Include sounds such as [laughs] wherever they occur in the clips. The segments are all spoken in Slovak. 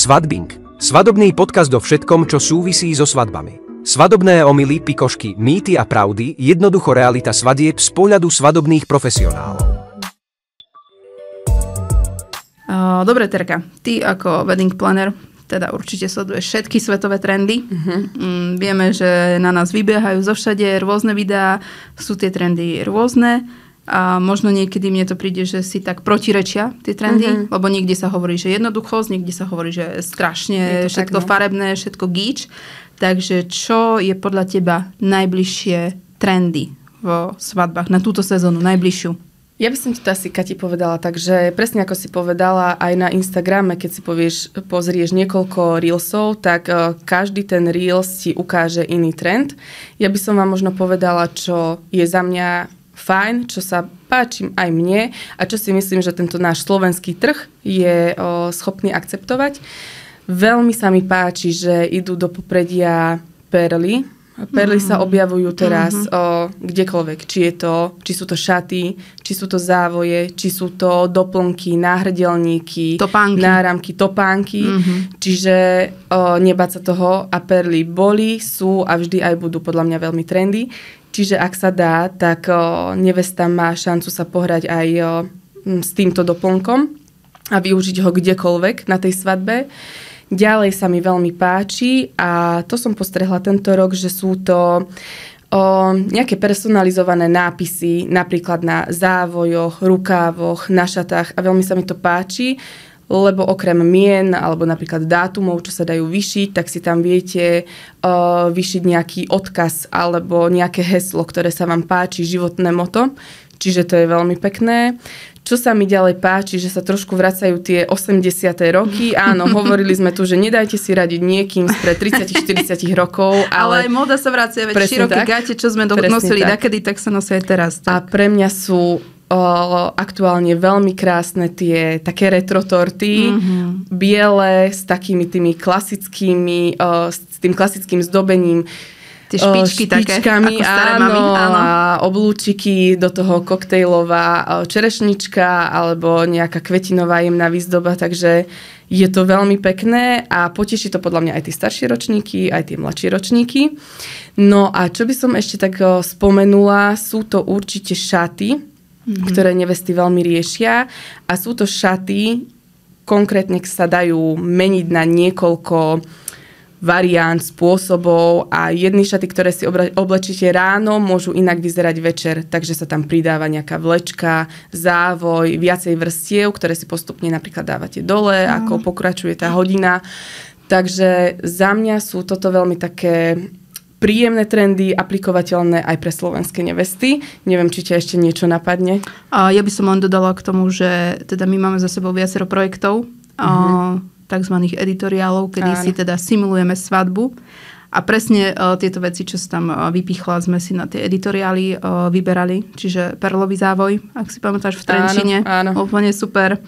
Svadbing. Svadobný podcast o všetkom, čo súvisí so svadbami. Svadobné omily, pikošky, mýty a pravdy, jednoducho realita svadieb z pohľadu svadobných profesionálov. Dobre, Terka, ty ako wedding planner teda určite sleduješ všetky svetové trendy. Uh-huh. Vieme, že na nás vybiehajú zo všade rôzne videá, sú tie trendy rôzne a možno niekedy mne to príde, že si tak protirečia tie trendy, uh-huh. lebo niekde sa hovorí, že jednoduchosť, niekde sa hovorí, že strašne všetko tak, no. farebné, všetko gíč. Takže čo je podľa teba najbližšie trendy vo svadbách na túto sezónu, najbližšiu? Ja by som to asi, Kati, povedala, takže presne ako si povedala, aj na Instagrame, keď si povieš, pozrieš niekoľko reelsov, tak uh, každý ten reels ti ukáže iný trend. Ja by som vám možno povedala, čo je za mňa fajn, čo sa páči aj mne a čo si myslím, že tento náš slovenský trh je o, schopný akceptovať. Veľmi sa mi páči, že idú do popredia perly. Perly mm-hmm. sa objavujú teraz mm-hmm. o, kdekoľvek. Či, je to, či sú to šaty, či sú to závoje, či sú to doplnky, náhrdelníky, topánky. náramky, topánky. Mm-hmm. Čiže o, nebáť sa toho a perly boli, sú a vždy aj budú podľa mňa veľmi trendy. Čiže ak sa dá, tak o, nevesta má šancu sa pohrať aj o, s týmto doplnkom a využiť ho kdekoľvek na tej svadbe. Ďalej sa mi veľmi páči a to som postrehla tento rok, že sú to o, nejaké personalizované nápisy, napríklad na závojoch, rukávoch, na šatách a veľmi sa mi to páči lebo okrem mien alebo napríklad dátumov, čo sa dajú vyšiť, tak si tam viete uh, vyšiť nejaký odkaz alebo nejaké heslo, ktoré sa vám páči, životné moto. Čiže to je veľmi pekné. Čo sa mi ďalej páči, že sa trošku vracajú tie 80. roky. [laughs] Áno, hovorili sme tu, že nedajte si radiť niekým spred 30-40 rokov. [laughs] Ale, ale moda sa vracia, veď široké tak. gate, čo sme nosili tak. dakedy, tak sa nosia aj teraz. Tak. A pre mňa sú aktuálne veľmi krásne tie také retro torty, mm-hmm. biele s takými tými klasickými, o, s tým klasickým zdobením. Tie špičky špičkami, také, áno, mami, áno. A oblúčiky, do toho koktejlová čerešnička alebo nejaká kvetinová jemná výzdoba, takže je to veľmi pekné a poteší to podľa mňa aj tie staršie ročníky, aj tie mladšie ročníky. No a čo by som ešte tak spomenula, sú to určite šaty, mm-hmm. ktoré nevesty veľmi riešia a sú to šaty, konkrétne sa dajú meniť na niekoľko variant, spôsobov a jedny šaty, ktoré si oblečíte ráno, môžu inak vyzerať večer, takže sa tam pridáva nejaká vlečka, závoj, viacej vrstiev, ktoré si postupne napríklad dávate dole, mm. ako pokračuje tá hodina. Takže za mňa sú toto veľmi také príjemné trendy, aplikovateľné aj pre slovenské nevesty. Neviem, či ťa ešte niečo napadne. A ja by som len dodala k tomu, že teda my máme za sebou viacero projektov, uh-huh. tzv. editoriálov, kedy Áno. si teda simulujeme svadbu. A presne uh, tieto veci, čo sa tam uh, vypichla, sme si na tie editoriály uh, vyberali. Čiže perlový závoj, ak si pamätáš v Trenčine. Áno, áno. Úplne super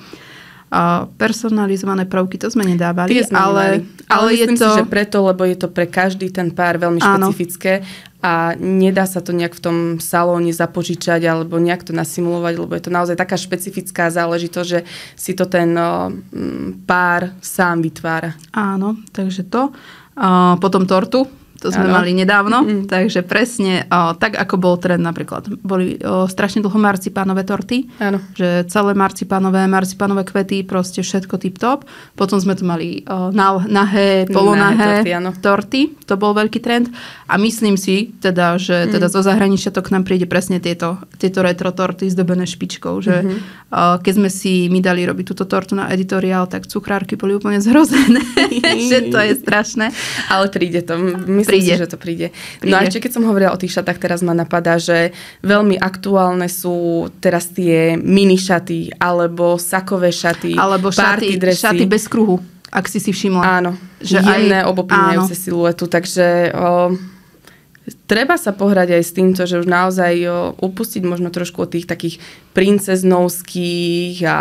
personalizované prvky, to sme nedávali, sme ale, ale, ale je to... si, že preto, lebo je to pre každý ten pár veľmi Áno. špecifické a nedá sa to nejak v tom salóne zapožičať alebo nejak to nasimulovať, lebo je to naozaj taká špecifická záležitosť, že si to ten pár sám vytvára. Áno, takže to. Potom tortu, to sme ano. mali nedávno, mm-hmm. takže presne o, tak, ako bol trend napríklad. Boli o, strašne dlho marcipánové torty, ano. že celé marcipánové, marcipánové kvety, proste všetko tip-top. Potom sme tu mali o, nah, nahé, polonahé torty, torty, to bol veľký trend. A myslím si teda, že mm. teda zo zahraničia to k nám príde presne tieto, tieto retro torty zdobené špičkou, že mm-hmm. o, keď sme si my dali robiť túto tortu na editoriál, tak cukrárky boli úplne [laughs] zhrozené, [laughs] že to je strašné. Ale príde to. Myslím príde. si, že to príde. príde. No a ešte keď som hovorila o tých šatách, teraz ma napadá, že veľmi aktuálne sú teraz tie mini šaty, alebo sakové šaty, alebo šaty, šaty bez kruhu, ak si si všimla. Áno, že jemné obopínajúce siluetu, takže o, treba sa pohrať aj s týmto, že už naozaj o, upustiť možno trošku od tých takých princeznovských a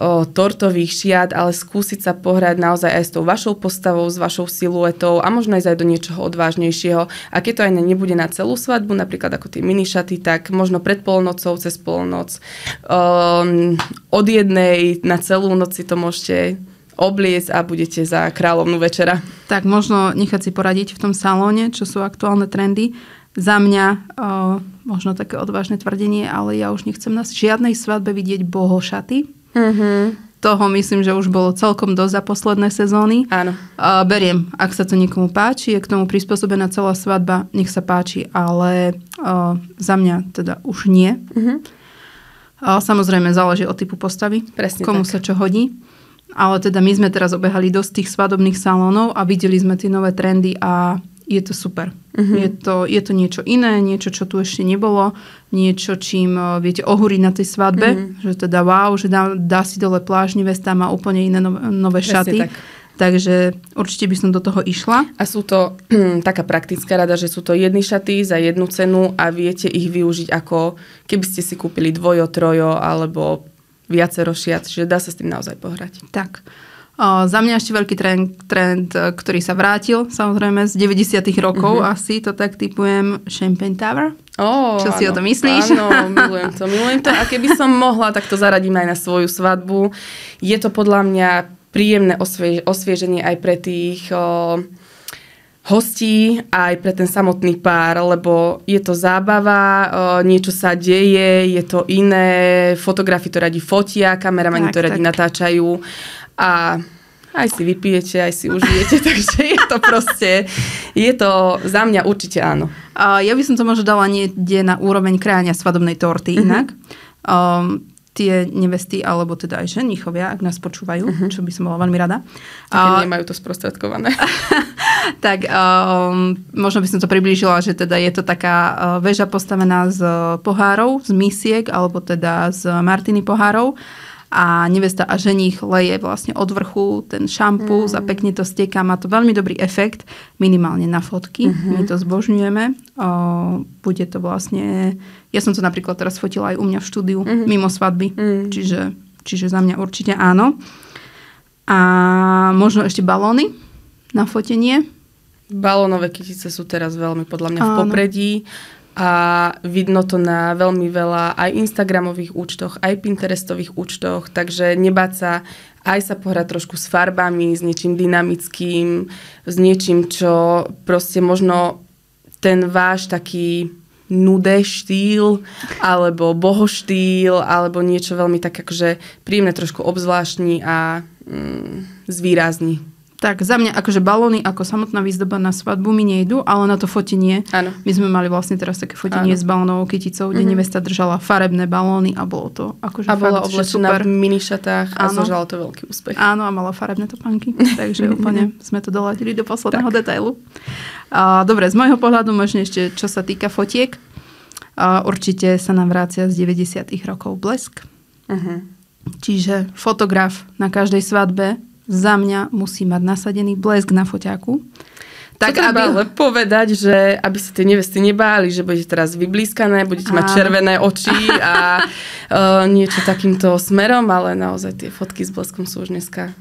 o, tortových šiat, ale skúsiť sa pohrať naozaj aj s tou vašou postavou, s vašou siluetou a možno aj do niečoho odvážnejšieho. A keď to aj nebude na celú svadbu, napríklad ako tie minišaty, tak možno pred polnocou, cez polnoc, um, od jednej na celú noc si to môžete obliec a budete za kráľovnú večera. Tak možno nechať si poradiť v tom salóne, čo sú aktuálne trendy. Za mňa možno také odvážne tvrdenie, ale ja už nechcem na žiadnej svadbe vidieť bohošaty. Mm-hmm. Toho myslím, že už bolo celkom dosť za posledné sezóny. Áno. A beriem, ak sa to niekomu páči, je k tomu prispôsobená celá svadba, nech sa páči, ale o, za mňa teda už nie. Mm-hmm. A samozrejme záleží od typu postavy, Presne komu tak. sa čo hodí. Ale teda my sme teraz obehali dosť tých svadobných salónov a videli sme tie nové trendy a je to super. Mhm. Je, to, je to niečo iné, niečo, čo tu ešte nebolo, niečo, čím eh, viete ohúriť na tej svadbe, Mhm. že teda wow, že dá, dá si dole pláž, nevesta má úplne iné nové, nové Presne šaty. tak. Takže určite by som do toho išla. A sú to [clears throat] taká praktická rada, že sú to jedny šaty za jednu cenu a viete ich využiť ako keby ste si kúpili dvojo, trojo alebo viacero šiat, že dá sa s tým naozaj pohrať. Tak. O, za mňa ešte veľký trend, trend, ktorý sa vrátil, samozrejme z 90 rokov Mhm. asi, to tak typujem Champagne Tower. Ó, Čo si o áno. tom myslíš? Áno, milujem to, milujem to. A keby som mohla, tak to zaradím aj na svoju svadbu. Je to podľa mňa príjemné osviež- osvieženie aj pre tých o, hostí, aj pre ten samotný pár, lebo je to zábava, niečo sa deje, je to iné, fotografi to radi fotia, kameramani Tak, to radi tak. natáčajú a aj si vypijete, aj si užijete, [laughs] takže je to proste, je to za mňa určite áno. Ja by som to možno dala niekde na úroveň kráňa svadobnej torty Mhm. inak. Um, tie nevesty, alebo teda aj ženichovia, ak nás počúvajú, Mhm. čo by som bola veľmi rada. Keď A- nemajú to sprostredkované. [laughs] tak um, možno by som to priblížila, že teda je to taká uh, väža postavená z pohárov, z misiek, alebo teda z martiny pohárov a nevesta a ženich leje vlastne od vrchu ten šampus a pekne to steká. Má to veľmi dobrý efekt, minimálne na fotky. My to zbožňujeme. O, bude to vlastne... Ja som to napríklad teraz fotila aj u mňa v štúdiu, mimo svadby. Mhm. Čiže, čiže za mňa určite áno. A možno ešte balóny na fotenie. Balónové kytice sú teraz veľmi podľa mňa v Áno. A vidno to na veľmi veľa aj Instagramových účtoch, aj Pinterestových účtoch, takže nebáť sa aj sa pohrať trošku s farbami, s niečím dynamickým, s niečím, čo proste možno ten váš taký nudé štýl, alebo bohoštýl, alebo niečo veľmi tak akože príjemné, trošku obzvláštni a mm, zvýrazní. Tak za mňa akože balóny ako samotná výzdoba na svadbu mi nejdu, ale na to fotenie. Áno. My sme mali vlastne teraz také fotenie Áno. s balónovou kyticou, kde nevesta držala farebné balóny a bolo to akože A bola oblečená v minišatách a Áno. zožalo to veľký úspech. Áno, a mala farebné topánky, [laughs] takže úplne sme to doladili do posledného detailu. A, dobre, z môjho pohľadu možno ešte, čo sa týka fotiek, a určite sa nám vrácia z 90 rokov blesk. Uh-huh. Čiže fotograf na každej svadbe za mňa musí mať nasadený blesk na foťáku. Tak to treba ale povedať, že aby sa tie nevesty nebáli, že budete teraz vyblískané, budete mať červené oči a uh, [laughs] niečo takýmto smerom, ale naozaj tie fotky s bleskom sú už dneska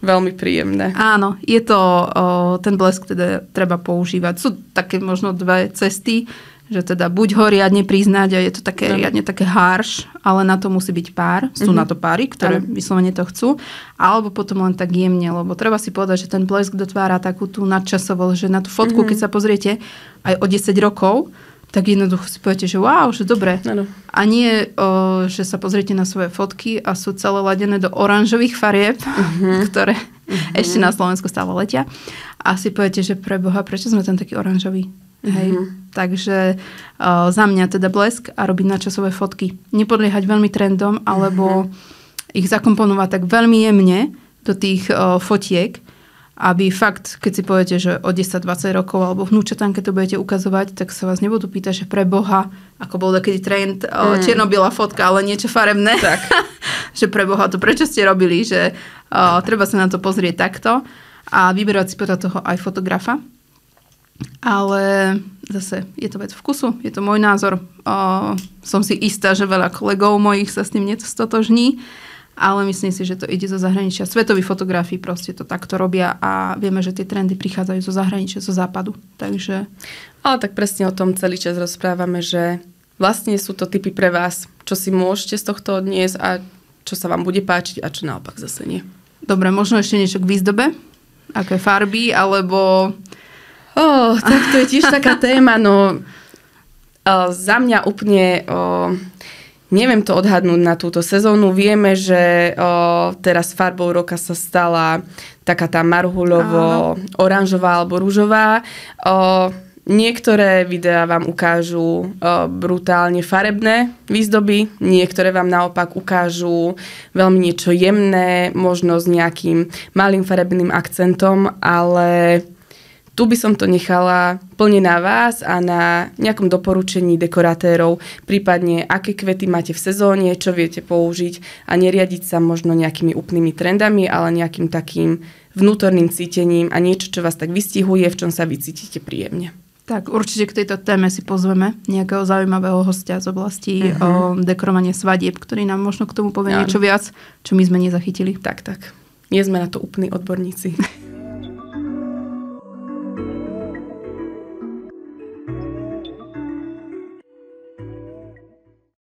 veľmi príjemné. Áno, je to, o, ten blesk teda treba používať. Sú také možno dve cesty, že teda buď ho riadne priznať a je to také Áno. riadne také harš, ale na to musí byť pár. Sú Mhm. na to páry, ktoré Áno. vyslovene to chcú. Alebo potom len tak jemne, lebo treba si povedať, že ten blesk dotvára takú tú nadčasovosť, že na tú fotku, Mhm. keď sa pozriete aj o 10 rokov, tak jednoducho si poviete, že wow, že dobre. Áno. A nie, o, že sa pozriete na svoje fotky a sú celé ladené do oranžových farieb, Mhm. [laughs] ktoré ešte na Slovensku stále letia. A si poviete, že pre Boha, prečo sme tam taký oranžový? Hej. Mhm. Takže o, za mňa teda blesk a robiť načasové fotky. Nepodliehať veľmi trendom, alebo ich zakomponovať tak veľmi jemne do tých o, fotiek, aby fakt, keď si poviete, že o 10-20 rokov alebo vnúčatám, keď to budete ukazovať, tak sa vás nebudú pýtať, že pre Boha, ako bol taký trend, mm. čierno-biela fotka, ale niečo farebné. Tak. [laughs] že pre Boha, to prečo ste robili, že uh, treba sa na to pozrieť takto a vyberať si podľa toho aj fotografa. Ale zase je to vec vkusu, je to môj názor. Uh, som si istá, že veľa kolegov mojich sa s tým nestotožní, ale myslím si, že to ide zo zahraničia. Svetoví fotografi proste to takto robia a vieme, že tie trendy prichádzajú zo zahraničia, zo západu. Takže Ale tak presne o tom celý čas rozprávame, že vlastne sú to typy pre vás, čo si môžete z tohto odniesť a čo sa vám bude páčiť a čo naopak zase nie. Dobre, možno ešte niečo k výzdobe? Aké farby, alebo... Oh, tak to je tiež taká [laughs] téma, no uh, za mňa úplne uh, neviem to odhadnúť na túto sezónu. Vieme, že uh, teraz farbou roka sa stala taká tá marhulovo-oranžová alebo rúžová. Uh, Niektoré videá vám ukážu uh, brutálne farebné výzdoby, niektoré vám naopak ukážu veľmi niečo jemné, možno s nejakým malým farebným akcentom, ale tu by som to nechala plne na vás a na nejakom doporučení dekoratérov, prípadne aké kvety máte v sezóne, čo viete použiť a neriadiť sa možno nejakými úplnými trendami, ale nejakým takým vnútorným cítením a niečo, čo vás tak vystihuje, v čom sa vycítite príjemne. Tak určite k tejto téme si pozveme nejakého zaujímavého hostia z oblasti uh-huh. o dekorovanie svadieb, ktorý nám možno k tomu povie ja. niečo viac, čo my sme nezachytili. Tak, tak. Nie sme na to úplní odborníci. [laughs]